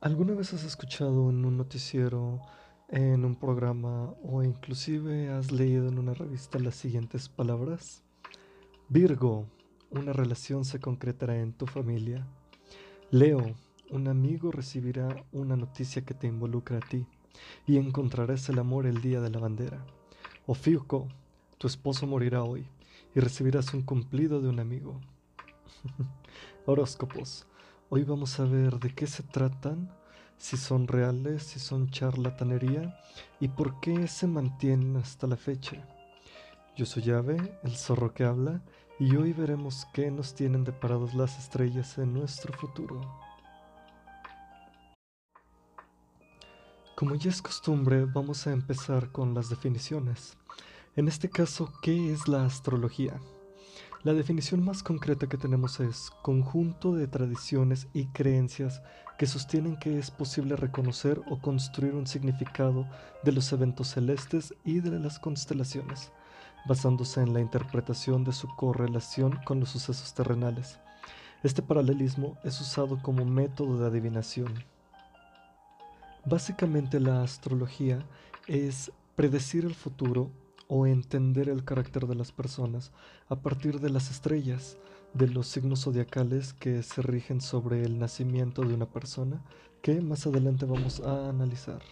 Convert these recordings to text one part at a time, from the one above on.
¿Alguna vez has escuchado en un noticiero, en un programa o inclusive has leído en una revista las siguientes palabras? Virgo, una relación se concretará en tu familia. Leo, un amigo recibirá una noticia que te involucra a ti y encontrarás el amor el día de la bandera. Ofiuco, tu esposo morirá hoy y recibirás un cumplido de un amigo. Horóscopos. Hoy vamos a ver de qué se tratan, si son reales, si son charlatanería y por qué se mantienen hasta la fecha. Yo soy Ave, el zorro que habla, y hoy veremos qué nos tienen deparados las estrellas en nuestro futuro. Como ya es costumbre, vamos a empezar con las definiciones. En este caso, ¿qué es la astrología? La definición más concreta que tenemos es conjunto de tradiciones y creencias que sostienen que es posible reconocer o construir un significado de los eventos celestes y de las constelaciones, basándose en la interpretación de su correlación con los sucesos terrenales. Este paralelismo es usado como método de adivinación. Básicamente la astrología es predecir el futuro o entender el carácter de las personas a partir de las estrellas, de los signos zodiacales que se rigen sobre el nacimiento de una persona, que más adelante vamos a analizar.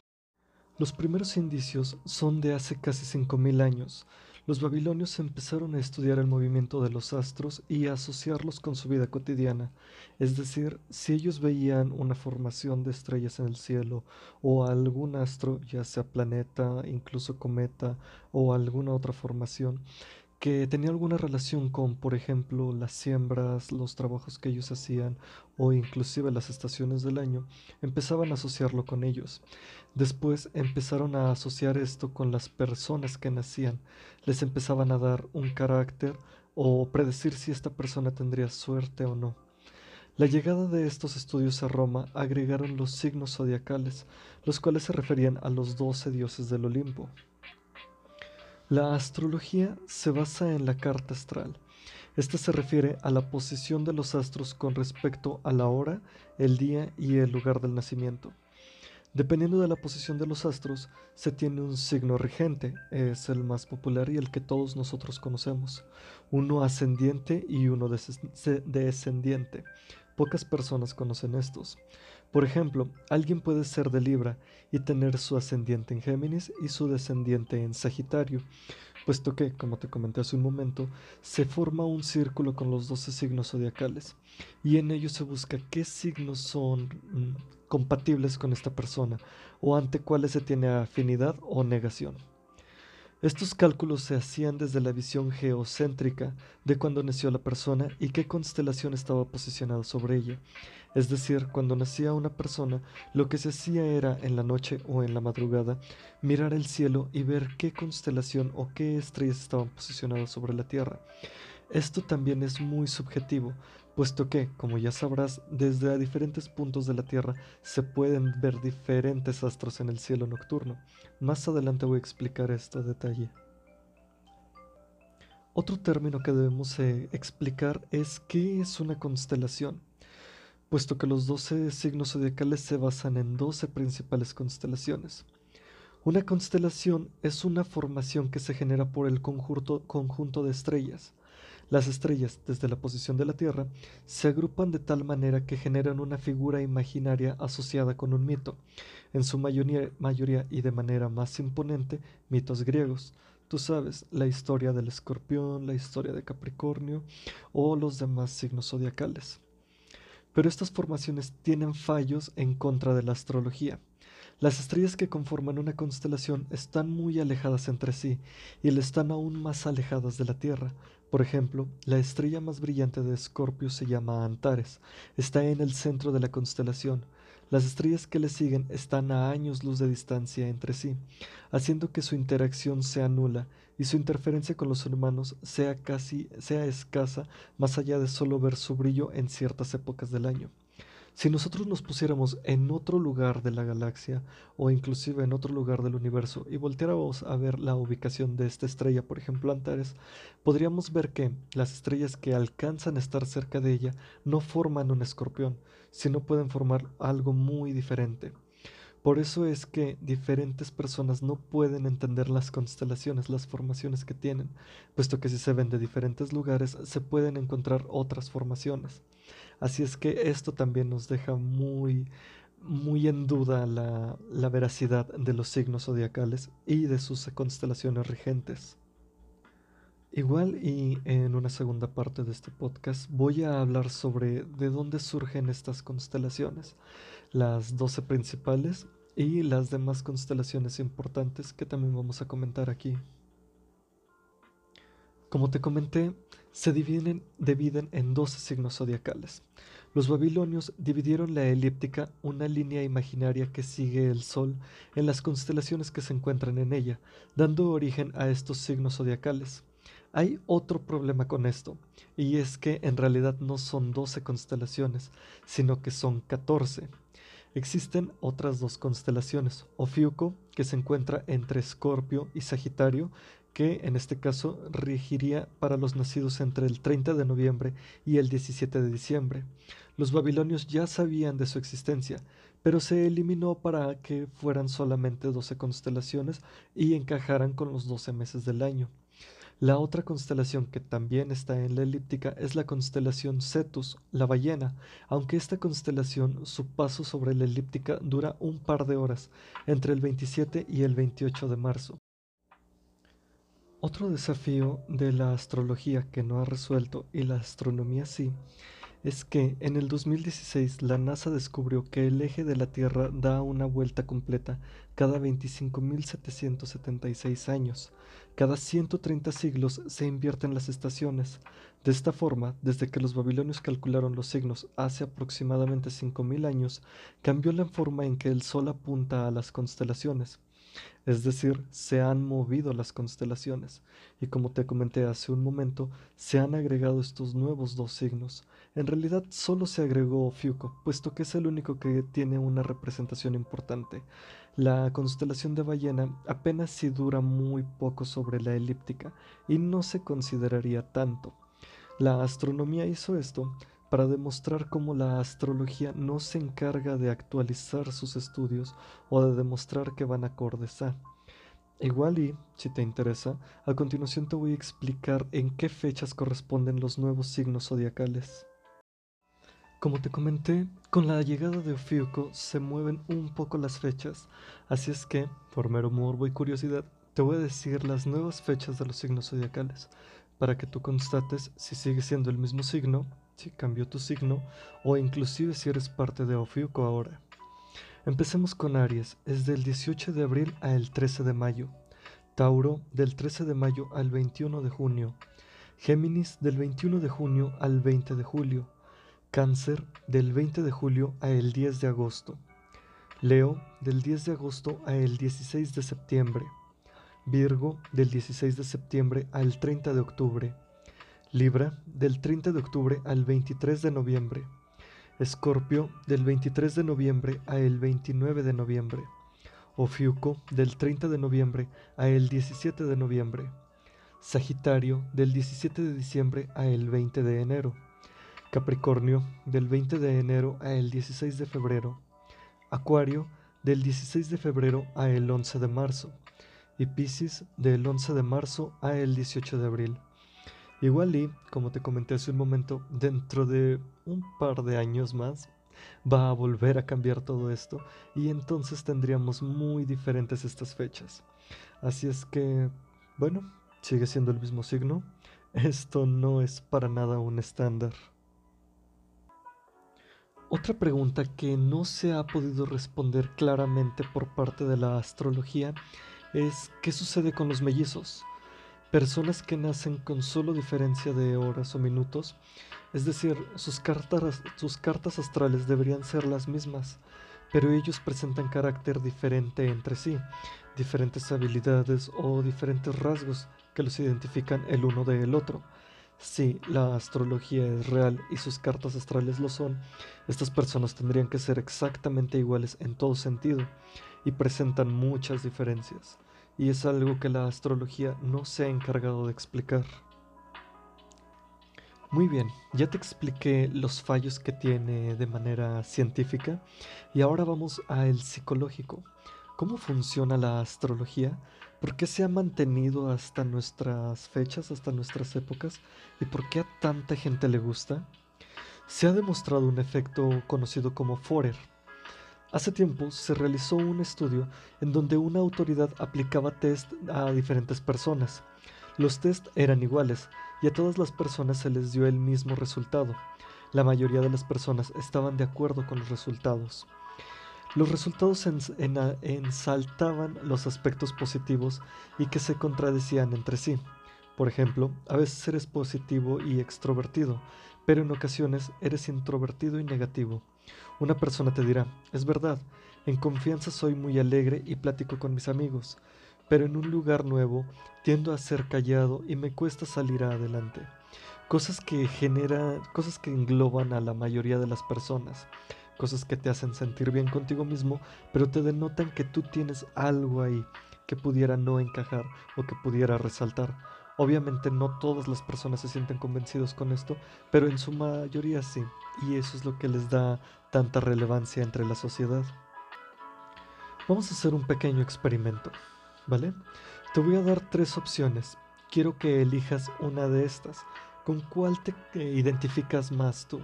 Los primeros indicios son de hace casi 5.000 años, los babilonios empezaron a estudiar el movimiento de los astros y a asociarlos con su vida cotidiana, es decir, si ellos veían una formación de estrellas en el cielo o algún astro, ya sea planeta, incluso cometa o alguna otra formación, que tenía alguna relación con, por ejemplo, las siembras, los trabajos que ellos hacían o inclusive las estaciones del año, empezaban a asociarlo con ellos. Después empezaron a asociar esto con las personas que nacían, les empezaban a dar un carácter o predecir si esta persona tendría suerte o no. La llegada de estos estudios a Roma agregaron los signos zodiacales, los cuales se referían a los doce dioses del Olimpo. La astrología se basa en la carta astral. Esta se refiere a la posición de los astros con respecto a la hora, el día y el lugar del nacimiento. Dependiendo de la posición de los astros, se tiene un signo regente, es el más popular y el que todos nosotros conocemos, uno ascendiente y uno descendiente. Pocas personas conocen estos. Por ejemplo, alguien puede ser de Libra y tener su ascendiente en Géminis y su descendiente en Sagitario, puesto que, como te comenté hace un momento, se forma un círculo con los 12 signos zodiacales y en ello se busca qué signos son mm, compatibles con esta persona o ante cuáles se tiene afinidad o negación. Estos cálculos se hacían desde la visión geocéntrica de cuando nació la persona y qué constelación estaba posicionada sobre ella. Es decir, cuando nacía una persona, lo que se hacía era en la noche o en la madrugada mirar el cielo y ver qué constelación o qué estrellas estaban posicionadas sobre la Tierra. Esto también es muy subjetivo, puesto que, como ya sabrás, desde diferentes puntos de la Tierra se pueden ver diferentes astros en el cielo nocturno. Más adelante voy a explicar esto a detalle. Otro término que debemos eh, explicar es qué es una constelación, puesto que los 12 signos zodiacales se basan en 12 principales constelaciones. Una constelación es una formación que se genera por el conjunto de estrellas, las estrellas, desde la posición de la Tierra, se agrupan de tal manera que generan una figura imaginaria asociada con un mito, en su mayoría, y de manera más imponente, mitos griegos. Tú sabes, la historia del escorpión, la historia de Capricornio o los demás signos zodiacales. Pero estas formaciones tienen fallos en contra de la astrología. Las estrellas que conforman una constelación están muy alejadas entre sí y le están aún más alejadas de la Tierra, por ejemplo, la estrella más brillante de Escorpio se llama Antares. Está en el centro de la constelación. Las estrellas que le siguen están a años luz de distancia entre sí, haciendo que su interacción sea nula y su interferencia con los humanos sea casi sea escasa más allá de solo ver su brillo en ciertas épocas del año. Si nosotros nos pusiéramos en otro lugar de la galaxia o inclusive en otro lugar del universo y volteáramos a ver la ubicación de esta estrella, por ejemplo Antares, podríamos ver que las estrellas que alcanzan a estar cerca de ella no forman un escorpión, sino pueden formar algo muy diferente. Por eso es que diferentes personas no pueden entender las constelaciones, las formaciones que tienen, puesto que si se ven de diferentes lugares se pueden encontrar otras formaciones. Así es que esto también nos deja muy, muy en duda la, la veracidad de los signos zodiacales y de sus constelaciones regentes. Igual y en una segunda parte de este podcast voy a hablar sobre de dónde surgen estas constelaciones, las 12 principales y las demás constelaciones importantes que también vamos a comentar aquí. Como te comenté, se dividen, en 12 signos zodiacales. Los babilonios dividieron la elíptica, una línea imaginaria que sigue el Sol, en las constelaciones que se encuentran en ella, dando origen a estos signos zodiacales. Hay otro problema con esto, y es que en realidad no son 12 constelaciones, sino que son 14. Existen otras dos constelaciones, Ofiuco, que se encuentra entre Escorpio y Sagitario, que en este caso regiría para los nacidos entre el 30 de noviembre y el 17 de diciembre. Los babilonios ya sabían de su existencia, pero se eliminó para que fueran solamente 12 constelaciones y encajaran con los 12 meses del año. La otra constelación que también está en la elíptica es la constelación Cetus, la ballena, aunque esta constelación su paso sobre la elíptica dura un par de horas, entre el 27 y el 28 de marzo. Otro desafío de la astrología que no ha resuelto y la astronomía sí, es que en el 2016 la NASA descubrió que el eje de la Tierra da una vuelta completa cada 25.776 años. Cada 130 siglos se invierten las estaciones. De esta forma, desde que los babilonios calcularon los signos hace aproximadamente 5.000 años, cambió la forma en que el Sol apunta a las constelaciones. Es decir, se han movido las constelaciones, y como te comenté hace un momento, se han agregado estos nuevos dos signos. En realidad solo se agregó Fiuco, puesto que es el único que tiene una representación importante. La constelación de ballena apenas si dura muy poco sobre la elíptica, y no se consideraría tanto. La astronomía hizo esto para demostrar cómo la astrología no se encarga de actualizar sus estudios o de demostrar que van acordes a. Igual y, si te interesa, a continuación te voy a explicar en qué fechas corresponden los nuevos signos zodiacales. Como te comenté, con la llegada de Ofiuco se mueven un poco las fechas, así es que, por mero morbo y curiosidad, te voy a decir las nuevas fechas de los signos zodiacales, para que tú constates si sigue siendo el mismo signo si cambió tu signo o inclusive si eres parte de Ofiuco ahora. Empecemos con Aries, es del 18 de abril al 13 de mayo. Tauro del 13 de mayo al 21 de junio. Géminis del 21 de junio al 20 de julio. Cáncer del 20 de julio al 10 de agosto. Leo del 10 de agosto al 16 de septiembre. Virgo del 16 de septiembre al 30 de octubre. Libra del 30 de octubre al 23 de noviembre. Escorpio del 23 de noviembre a el 29 de noviembre. Ofiuco del 30 de noviembre a el 17 de noviembre. Sagitario del 17 de diciembre a el 20 de enero. Capricornio del 20 de enero a el 16 de febrero. Acuario del 16 de febrero a el 11 de marzo. Y Piscis del 11 de marzo a el 18 de abril. Igual y, como te comenté hace un momento, dentro de un par de años más va a volver a cambiar todo esto y entonces tendríamos muy diferentes estas fechas. Así es que, bueno, sigue siendo el mismo signo. Esto no es para nada un estándar. Otra pregunta que no se ha podido responder claramente por parte de la astrología es ¿qué sucede con los mellizos? Personas que nacen con solo diferencia de horas o minutos, es decir, sus cartas, sus cartas astrales deberían ser las mismas, pero ellos presentan carácter diferente entre sí, diferentes habilidades o diferentes rasgos que los identifican el uno del otro. si la astrología es real y sus cartas astrales lo son, estas personas tendrían que ser exactamente iguales en todo sentido y presentan muchas diferencias, y es algo que la astrología no se ha encargado de explicar. Muy bien, ya te expliqué los fallos que tiene de manera científica y ahora vamos al psicológico. ¿Cómo funciona la astrología? ¿Por qué se ha mantenido hasta nuestras fechas, hasta nuestras épocas? ¿Y por qué a tanta gente le gusta? Se ha demostrado un efecto conocido como Forer. Hace tiempo se realizó un estudio en donde una autoridad aplicaba test a diferentes personas. Los test eran iguales, y a todas las personas se les dio el mismo resultado. La mayoría de las personas estaban de acuerdo con los resultados. Los resultados ensaltaban los aspectos positivos y que se contradecían entre sí. Por ejemplo, a veces eres positivo y extrovertido, pero en ocasiones eres introvertido y negativo. Una persona te dirá, es verdad, en confianza soy muy alegre y platico con mis amigos, pero en un lugar nuevo tiendo a ser callado y me cuesta salir adelante. Cosas que generan, cosas que engloban a la mayoría de las personas, cosas que te hacen sentir bien contigo mismo, pero te denotan que tú tienes algo ahí que pudiera no encajar o que pudiera resaltar. Obviamente no todas las personas se sienten convencidos con esto, pero en su mayoría sí, y eso es lo que les da tanta relevancia entre la sociedad. Vamos a hacer un pequeño experimento. ¿vale? Te voy a dar tres opciones. Quiero que elijas una de estas. ¿Con cuál te identificas más tú?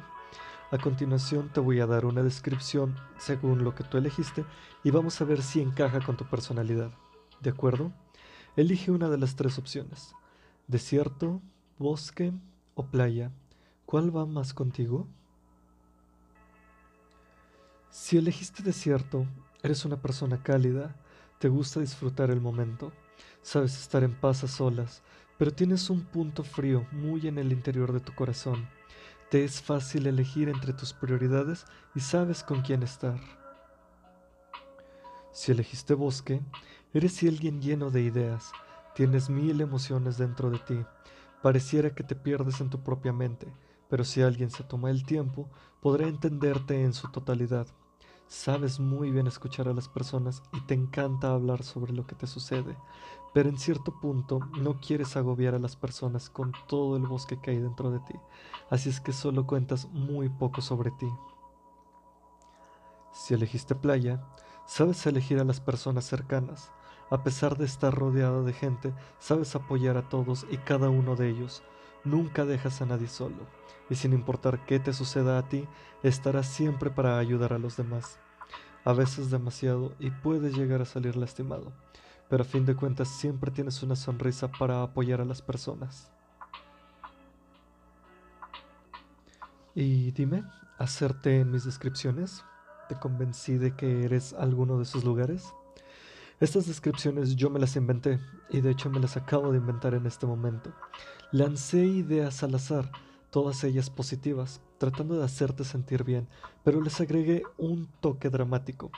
A continuación te voy a dar una descripción según lo que tú elegiste y vamos a ver si encaja con tu personalidad. ¿De acuerdo? Elige una de las tres opciones. Desierto, bosque o playa. ¿Cuál va más contigo? Si elegiste desierto, eres una persona cálida, te gusta disfrutar el momento, sabes estar en paz a solas, pero tienes un punto frío muy en el interior de tu corazón. Te es fácil elegir entre tus prioridades y sabes con quién estar. Si elegiste bosque, eres alguien lleno de ideas, tienes mil emociones dentro de ti. Pareciera que te pierdes en tu propia mente, pero si alguien se toma el tiempo, podrá entenderte en su totalidad. Sabes muy bien escuchar a las personas y te encanta hablar sobre lo que te sucede, pero en cierto punto no quieres agobiar a las personas con todo el bosque que hay dentro de ti, así es que solo cuentas muy poco sobre ti. Si elegiste playa, sabes elegir a las personas cercanas. A pesar de estar rodeada de gente, sabes apoyar a todos y cada uno de ellos. Nunca dejas a nadie solo, y sin importar qué te suceda a ti, estarás siempre para ayudar a los demás a veces demasiado y puedes llegar a salir lastimado, pero a fin de cuentas siempre tienes una sonrisa para apoyar a las personas. Y dime, ¿hacerte en mis descripciones? ¿Te convencí de que eres alguno de esos lugares? Estas descripciones yo me las inventé y de hecho me las acabo de inventar en este momento. Lancé ideas al azar todas ellas positivas, tratando de hacerte sentir bien, pero les agregué un toque dramático,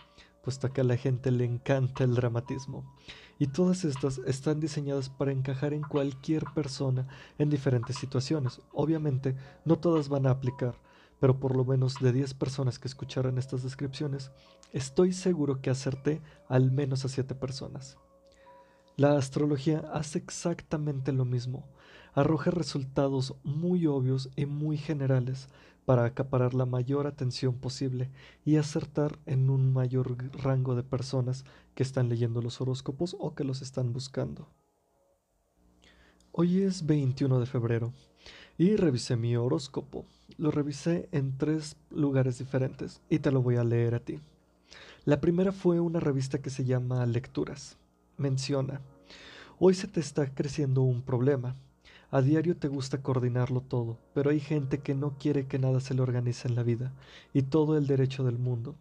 puesto que a la gente le encanta el dramatismo. Y todas estas están diseñadas para encajar en cualquier persona en diferentes situaciones. Obviamente, no todas van a aplicar, pero por lo menos de 10 personas que escucharan estas descripciones, estoy seguro que acerté al menos a 7 personas. La astrología hace exactamente lo mismo arroja resultados muy obvios y muy generales para acaparar la mayor atención posible y acertar en un mayor rango de personas que están leyendo los horóscopos o que los están buscando. Hoy es 21 de febrero y revisé mi horóscopo. Lo revisé en tres lugares diferentes y te lo voy a leer a ti. La primera fue una revista que se llama Lecturas. Menciona, hoy se te está creciendo un problema. A diario te gusta coordinarlo todo, pero hay gente que no quiere que nada se le organice en la vida, y todo el derecho del mundo.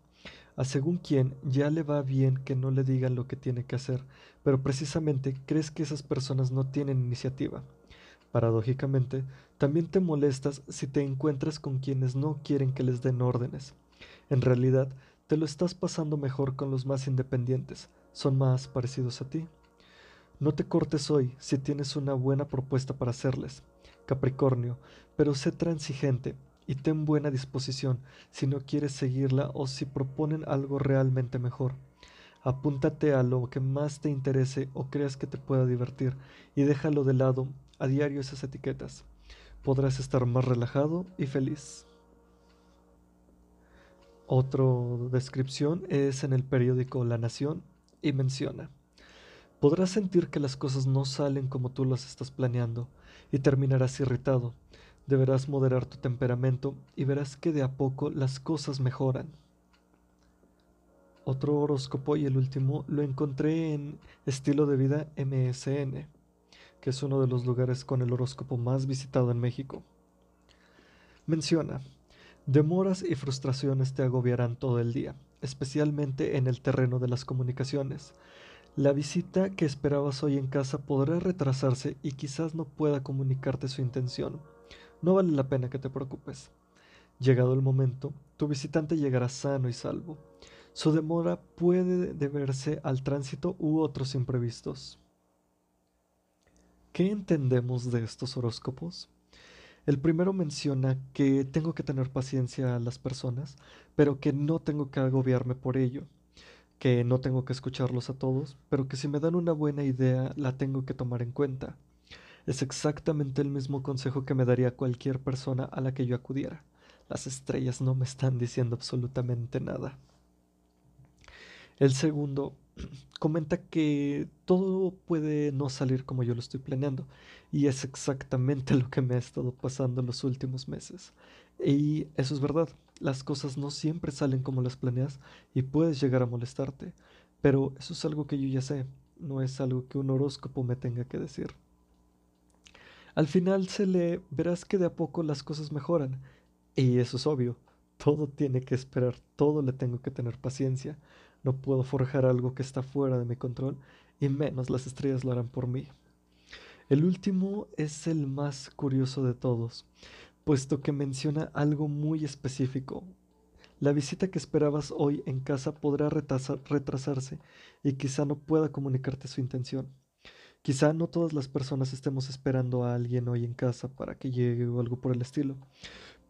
A según quien ya le va bien que no le digan lo que tiene que hacer, pero precisamente crees que esas personas no tienen iniciativa. Paradójicamente, también te molestas si te encuentras con quienes no quieren que les den órdenes. En realidad, te lo estás pasando mejor con los más independientes, son más parecidos a ti. No te cortes hoy si tienes una buena propuesta para hacerles. Capricornio, pero sé transigente y ten buena disposición si no quieres seguirla o si proponen algo realmente mejor. Apúntate a lo que más te interese o creas que te pueda divertir y déjalo de lado a diario esas etiquetas. Podrás estar más relajado y feliz. Otra descripción es en el periódico La Nación y menciona, podrás sentir que las cosas no salen como tú las estás planeando y terminarás irritado. Deberás moderar tu temperamento y verás que de a poco las cosas mejoran. Otro horóscopo y el último lo encontré en Estilo de Vida MSN, que es uno de los lugares con el horóscopo más visitado en México. Menciona, demoras y frustraciones te agobiarán todo el día, especialmente en el terreno de las comunicaciones. La visita que esperabas hoy en casa podrá retrasarse y quizás no pueda comunicarte su intención. No vale la pena que te preocupes. Llegado el momento, tu visitante llegará sano y salvo. Su demora puede deberse al tránsito u otros imprevistos. ¿Qué entendemos de estos horóscopos? El primero menciona que tengo que tener paciencia a las personas, pero que no tengo que agobiarme por ello, que no tengo que escucharlos a todos, pero que si me dan una buena idea la tengo que tomar en cuenta. Es exactamente el mismo consejo que me daría cualquier persona a la que yo acudiera. Las estrellas no me están diciendo absolutamente nada. El segundo comenta que todo puede no salir como yo lo estoy planeando y es exactamente lo que me ha estado pasando los últimos meses. Y eso es verdad, las cosas no siempre salen como las planeas y puedes llegar a molestarte, pero eso es algo que yo ya sé, no es algo que un horóscopo me tenga que decir. Al final se le verás que de a poco las cosas mejoran y eso es obvio, todo tiene que esperar, todo le tengo que tener paciencia. No puedo forjar algo que está fuera de mi control y menos las estrellas lo harán por mí. El último es el más curioso de todos, puesto que menciona algo muy específico. La visita que esperabas hoy en casa podrá retrasarse y quizá no pueda comunicarte su intención. Quizá no todas las personas estemos esperando a alguien hoy en casa para que llegue o algo por el estilo,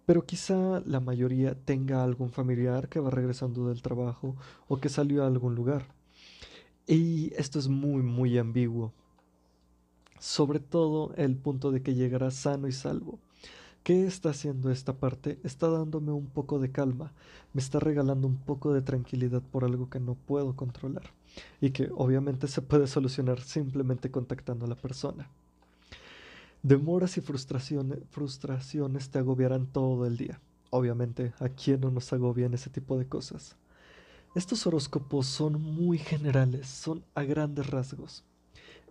pero quizá la mayoría tenga algún familiar que va regresando del trabajo o que salió a algún lugar. Y esto es muy, muy ambiguo. Sobre todo el punto de que llegará sano y salvo. ¿Qué está haciendo esta parte? Está dándome un poco de calma, me está regalando un poco de tranquilidad por algo que no puedo controlar y que obviamente se puede solucionar simplemente contactando a la persona. Demoras y frustraciones, te agobiarán todo el día. Obviamente, ¿a quién no nos agobian ese tipo de cosas? Estos horóscopos son muy generales, son a grandes rasgos.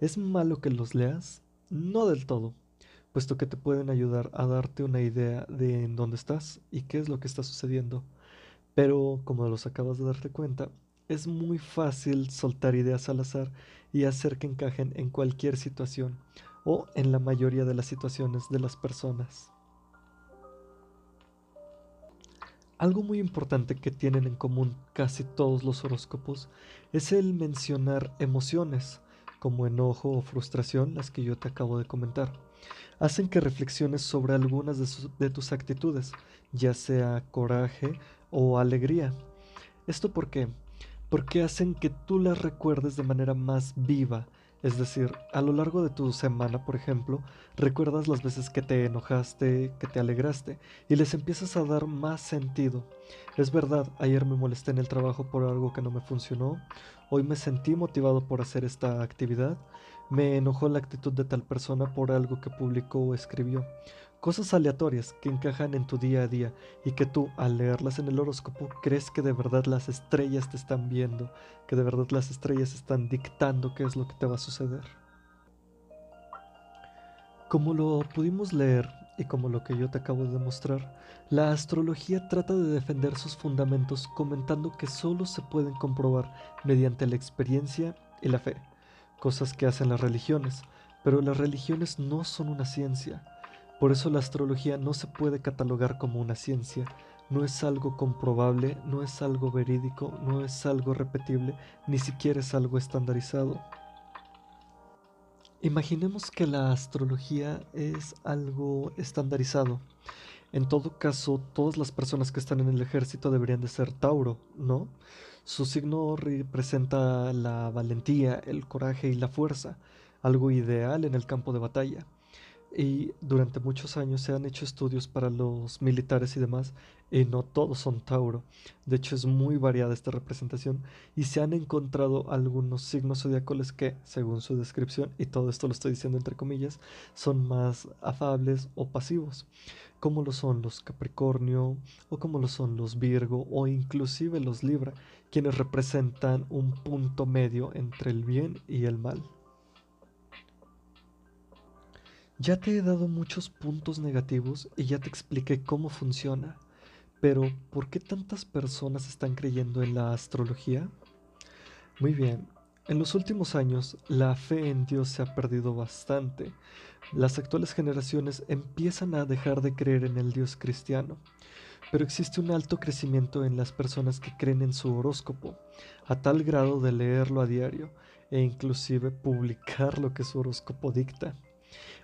¿Es malo que los leas? No del todo, puesto que te pueden ayudar a darte una idea de en dónde estás y qué es lo que está sucediendo. Pero, como los acabas de darte cuenta, es muy fácil soltar ideas al azar y hacer que encajen en cualquier situación o en la mayoría de las situaciones de las personas. Algo muy importante que tienen en común casi todos los horóscopos es el mencionar emociones, como enojo o frustración, las que yo te acabo de comentar. Hacen que reflexiones sobre algunas de, de tus actitudes, ya sea coraje o alegría. ¿Esto por qué? Porque hacen que tú las recuerdes de manera más viva es decir, a lo largo de tu semana, por ejemplo, recuerdas las veces que te enojaste, que te alegraste, y les empiezas a dar más sentido. Es verdad, ayer me molesté en el trabajo por algo que no me funcionó, hoy me sentí motivado por hacer esta actividad, me enojó la actitud de tal persona por algo que publicó o escribió. Cosas aleatorias que encajan en tu día a día y que tú, al leerlas en el horóscopo, crees que de verdad las estrellas te están viendo, que de verdad las estrellas están dictando qué es lo que te va a suceder. Como lo pudimos leer y como lo que yo te acabo de demostrar, la astrología trata de defender sus fundamentos comentando que solo se pueden comprobar mediante la experiencia y la fe, cosas que hacen las religiones, pero las religiones no son una ciencia, por eso la astrología no se puede catalogar como una ciencia, no es algo comprobable, no es algo verídico, no es algo repetible, ni siquiera es algo estandarizado. Imaginemos que la astrología es algo estandarizado. En todo caso, todas las personas que están en el ejército deberían de ser Tauro, ¿no? Su signo representa la valentía, el coraje y la fuerza, algo ideal en el campo de batalla y durante muchos años se han hecho estudios para los militares y demás y no todos son Tauro. De hecho es muy variada esta representación y se han encontrado algunos signos zodiacales que, según su descripción, y todo esto lo estoy diciendo entre comillas, son más afables o pasivos, como lo son los Capricornio o como lo son los Virgo o inclusive los Libra, quienes representan un punto medio entre el bien y el mal. Ya te he dado muchos puntos negativos y ya te expliqué cómo funciona, pero ¿por qué tantas personas están creyendo en la astrología? Muy bien, en los últimos años la fe en Dios se ha perdido bastante. Las actuales generaciones empiezan a dejar de creer en el Dios cristiano, pero existe un alto crecimiento en las personas que creen en su horóscopo, a tal grado de leerlo a diario e inclusive publicar lo que su horóscopo dicta.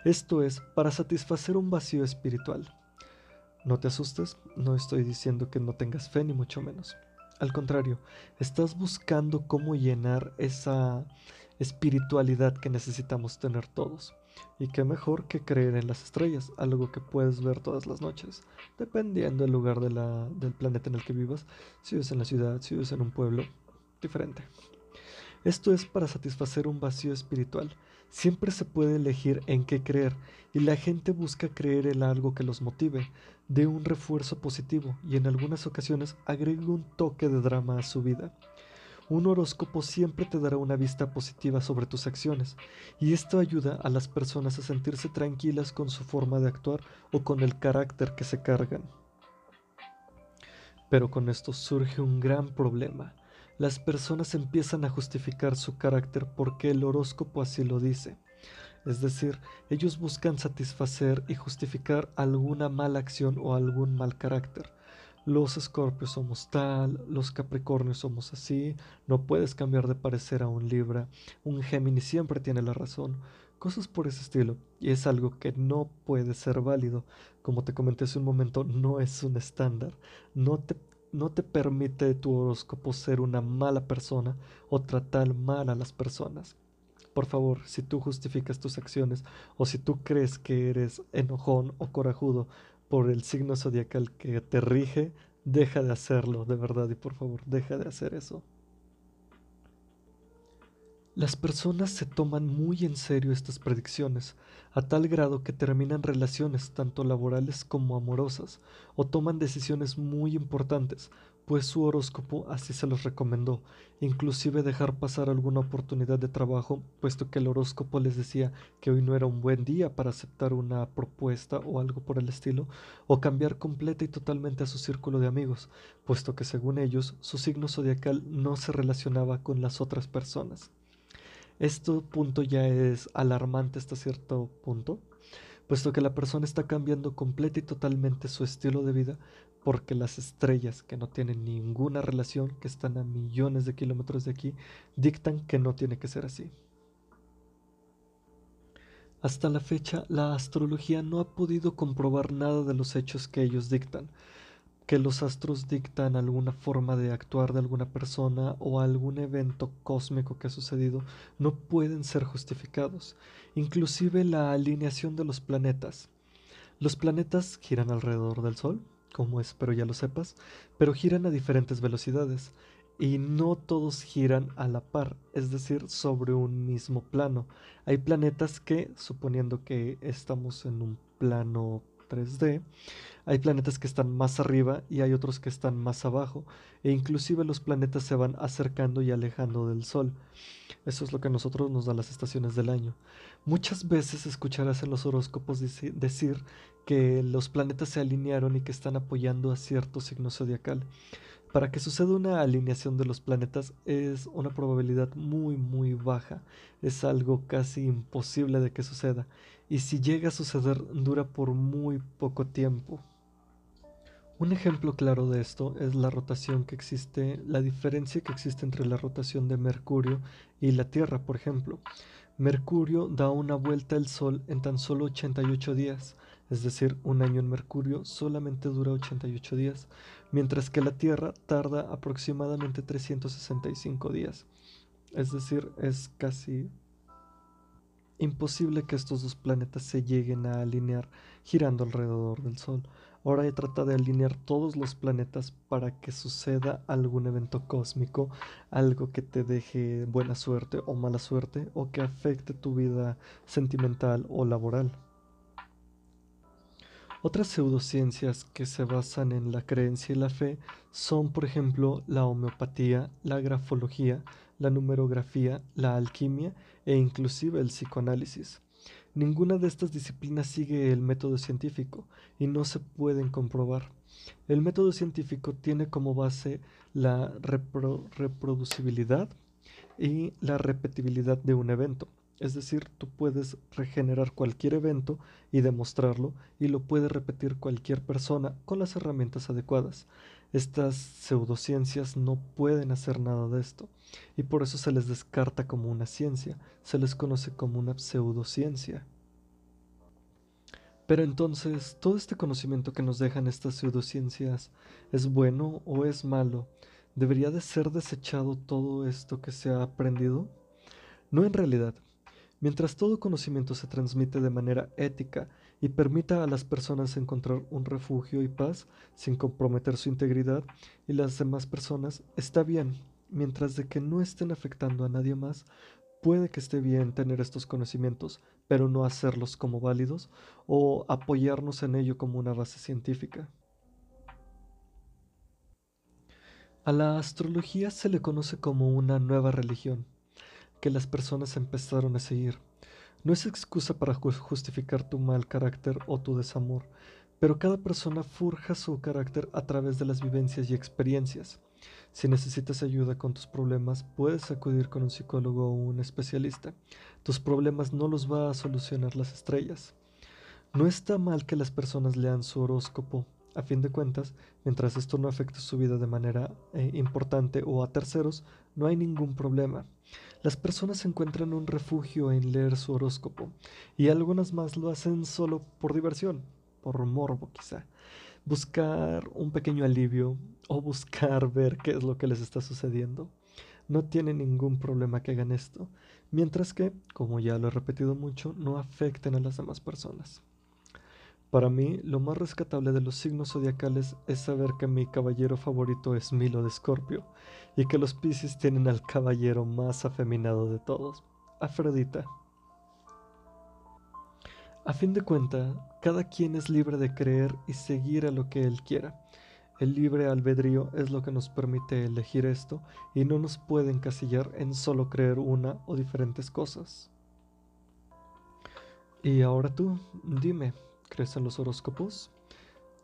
Esto es para satisfacer un vacío espiritual. No te asustes, no estoy diciendo que no tengas fe ni mucho menos. Al contrario, estás buscando cómo llenar esa espiritualidad que necesitamos tener todos. Y qué mejor que creer en las estrellas, algo que puedes ver todas las noches, dependiendo del lugar del planeta en el que vivas, si vives en la ciudad, si vives en un pueblo, diferente. Esto es para satisfacer un vacío espiritual. Siempre se puede elegir en qué creer y la gente busca creer en algo que los motive, dé un refuerzo positivo y en algunas ocasiones agregue un toque de drama a su vida. Un horóscopo siempre te dará una vista positiva sobre tus acciones y esto ayuda a las personas a sentirse tranquilas con su forma de actuar o con el carácter que se cargan. Pero con esto surge un gran problema las personas empiezan a justificar su carácter porque el horóscopo así lo dice. Es decir, ellos buscan satisfacer y justificar alguna mala acción o algún mal carácter. Los escorpios somos tal, los capricornios somos así, no puedes cambiar de parecer a un Libra, un Géminis siempre tiene la razón, cosas por ese estilo, y es algo que no puede ser válido. Como te comenté hace un momento, no es un estándar, no te no te permite tu horóscopo ser una mala persona o tratar mal a las personas. Por favor, si tú justificas tus acciones o si tú crees que eres enojón o corajudo por el signo zodiacal que te rige, deja de hacerlo, de verdad, y por favor, deja de hacer eso. Las personas se toman muy en serio estas predicciones, a tal grado que terminan relaciones tanto laborales como amorosas, o toman decisiones muy importantes, pues su horóscopo así se los recomendó, inclusive dejar pasar alguna oportunidad de trabajo, puesto que el horóscopo les decía que hoy no era un buen día para aceptar una propuesta o algo por el estilo, o cambiar completa y totalmente a su círculo de amigos, puesto que según ellos su signo zodiacal no se relacionaba con las otras personas. Este punto ya es alarmante hasta cierto punto, puesto que la persona está cambiando completa y totalmente su estilo de vida porque las estrellas que no tienen ninguna relación, que están a millones de kilómetros de aquí, dictan que no tiene que ser así. Hasta la fecha, la astrología no ha podido comprobar nada de los hechos que ellos dictan, que los astros dictan alguna forma de actuar de alguna persona o algún evento cósmico que ha sucedido no pueden ser justificados, inclusive la alineación de los planetas. Los planetas giran alrededor del Sol, como espero ya lo sepas, pero giran a diferentes velocidades y no todos giran a la par, es decir, sobre un mismo plano. Hay planetas que, suponiendo que estamos en un plano 3D, hay planetas que están más arriba y hay otros que están más abajo, e inclusive los planetas se van acercando y alejando del Sol. Eso es lo que a nosotros nos da las estaciones del año. Muchas veces escucharás en los horóscopos decir que los planetas se alinearon y que están apoyando a cierto signo zodiacal. Para que suceda una alineación de los planetas es una probabilidad muy muy baja, es algo casi imposible de que suceda, y si llega a suceder dura por muy poco tiempo. Un ejemplo claro de esto es la rotación que existe, la diferencia que existe entre la rotación de Mercurio y la Tierra, por ejemplo. Mercurio da una vuelta al Sol en tan solo 88 días, es decir, un año en Mercurio solamente dura 88 días, mientras que la Tierra tarda aproximadamente 365 días. Es decir, es casi imposible que estos dos planetas se lleguen a alinear girando alrededor del Sol. Ahora he tratado de alinear todos los planetas para que suceda algún evento cósmico, algo que te deje buena suerte o mala suerte o que afecte tu vida sentimental o laboral. Otras pseudociencias que se basan en la creencia y la fe son, por ejemplo, la homeopatía, la grafología, la numerografía, la alquimia e inclusive el psicoanálisis. Ninguna de estas disciplinas sigue el método científico y no se pueden comprobar. El método científico tiene como base la reproducibilidad y la repetibilidad de un evento. Es decir, tú puedes regenerar cualquier evento y demostrarlo y lo puede repetir cualquier persona con las herramientas adecuadas. Estas pseudociencias no pueden hacer nada de esto y por eso se les descarta como una ciencia, se les conoce como una pseudociencia. Pero entonces, ¿todo este conocimiento que nos dejan estas pseudociencias es bueno o es malo? ¿Debería de ser desechado todo esto que se ha aprendido? No en realidad. Mientras todo conocimiento se transmite de manera ética y permita a las personas encontrar un refugio y paz sin comprometer su integridad y las demás personas, está bien. Mientras de que no estén afectando a nadie más, puede que esté bien tener estos conocimientos, pero no hacerlos como válidos o apoyarnos en ello como una base científica. A la astrología se le conoce como una nueva religión que las personas empezaron a seguir. No es excusa para justificar tu mal carácter o tu desamor, pero cada persona forja su carácter a través de las vivencias y experiencias. Si necesitas ayuda con tus problemas, puedes acudir con un psicólogo o un especialista. Tus problemas no los va a solucionar las estrellas. No está mal que las personas lean su horóscopo a fin de cuentas, mientras esto no afecte su vida de manera eh, importante o a terceros, no hay ningún problema. Las personas encuentran un refugio en leer su horóscopo y algunas más lo hacen solo por diversión, por morbo quizá. Buscar un pequeño alivio o buscar ver qué es lo que les está sucediendo. No tiene ningún problema que hagan esto, mientras que, como ya lo he repetido mucho, no afecten a las demás personas. Para mí, lo más rescatable de los signos zodiacales es saber que mi caballero favorito es Milo de Escorpio y que los Pisces tienen al caballero más afeminado de todos, Afrodita. A fin de cuenta, cada quien es libre de creer y seguir a lo que él quiera. El libre albedrío es lo que nos permite elegir esto y no nos puede encasillar en solo creer una o diferentes cosas. Y ahora tú, dime, ¿Crees en los horóscopos?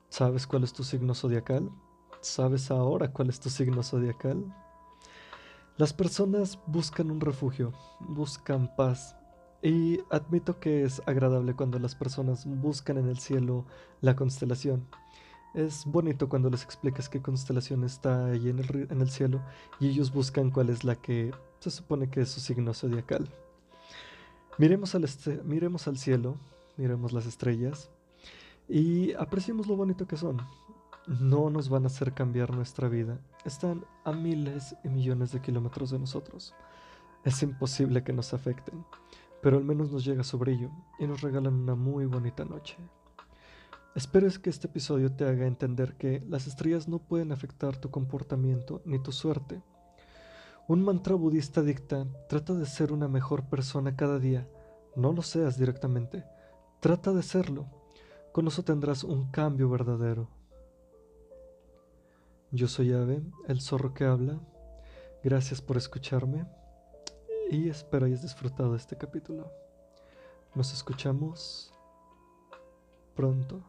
¿Sabes cuál es tu signo zodiacal? ¿Sabes ahora cuál es tu signo zodiacal? Las personas buscan un refugio, buscan paz. Y admito que es agradable cuando las personas buscan en el cielo la constelación. Es bonito cuando les explicas qué constelación está ahí en el, en el cielo y ellos buscan cuál es la que se supone que es su signo zodiacal. Miremos al, este, miremos al cielo, miremos las estrellas y apreciemos lo bonito que son. No nos van a hacer cambiar nuestra vida. Están a miles y millones de kilómetros de nosotros. Es imposible que nos afecten, pero al menos nos llega su brillo y nos regalan una muy bonita noche. Espero es que este episodio te haga entender que las estrellas no pueden afectar tu comportamiento ni tu suerte. Un mantra budista dicta, trata de ser una mejor persona cada día. No lo seas directamente, trata de serlo con eso tendrás un cambio verdadero. Yo soy Ave, el zorro que habla. Gracias por escucharme y espero hayas disfrutado este capítulo. Nos escuchamos pronto.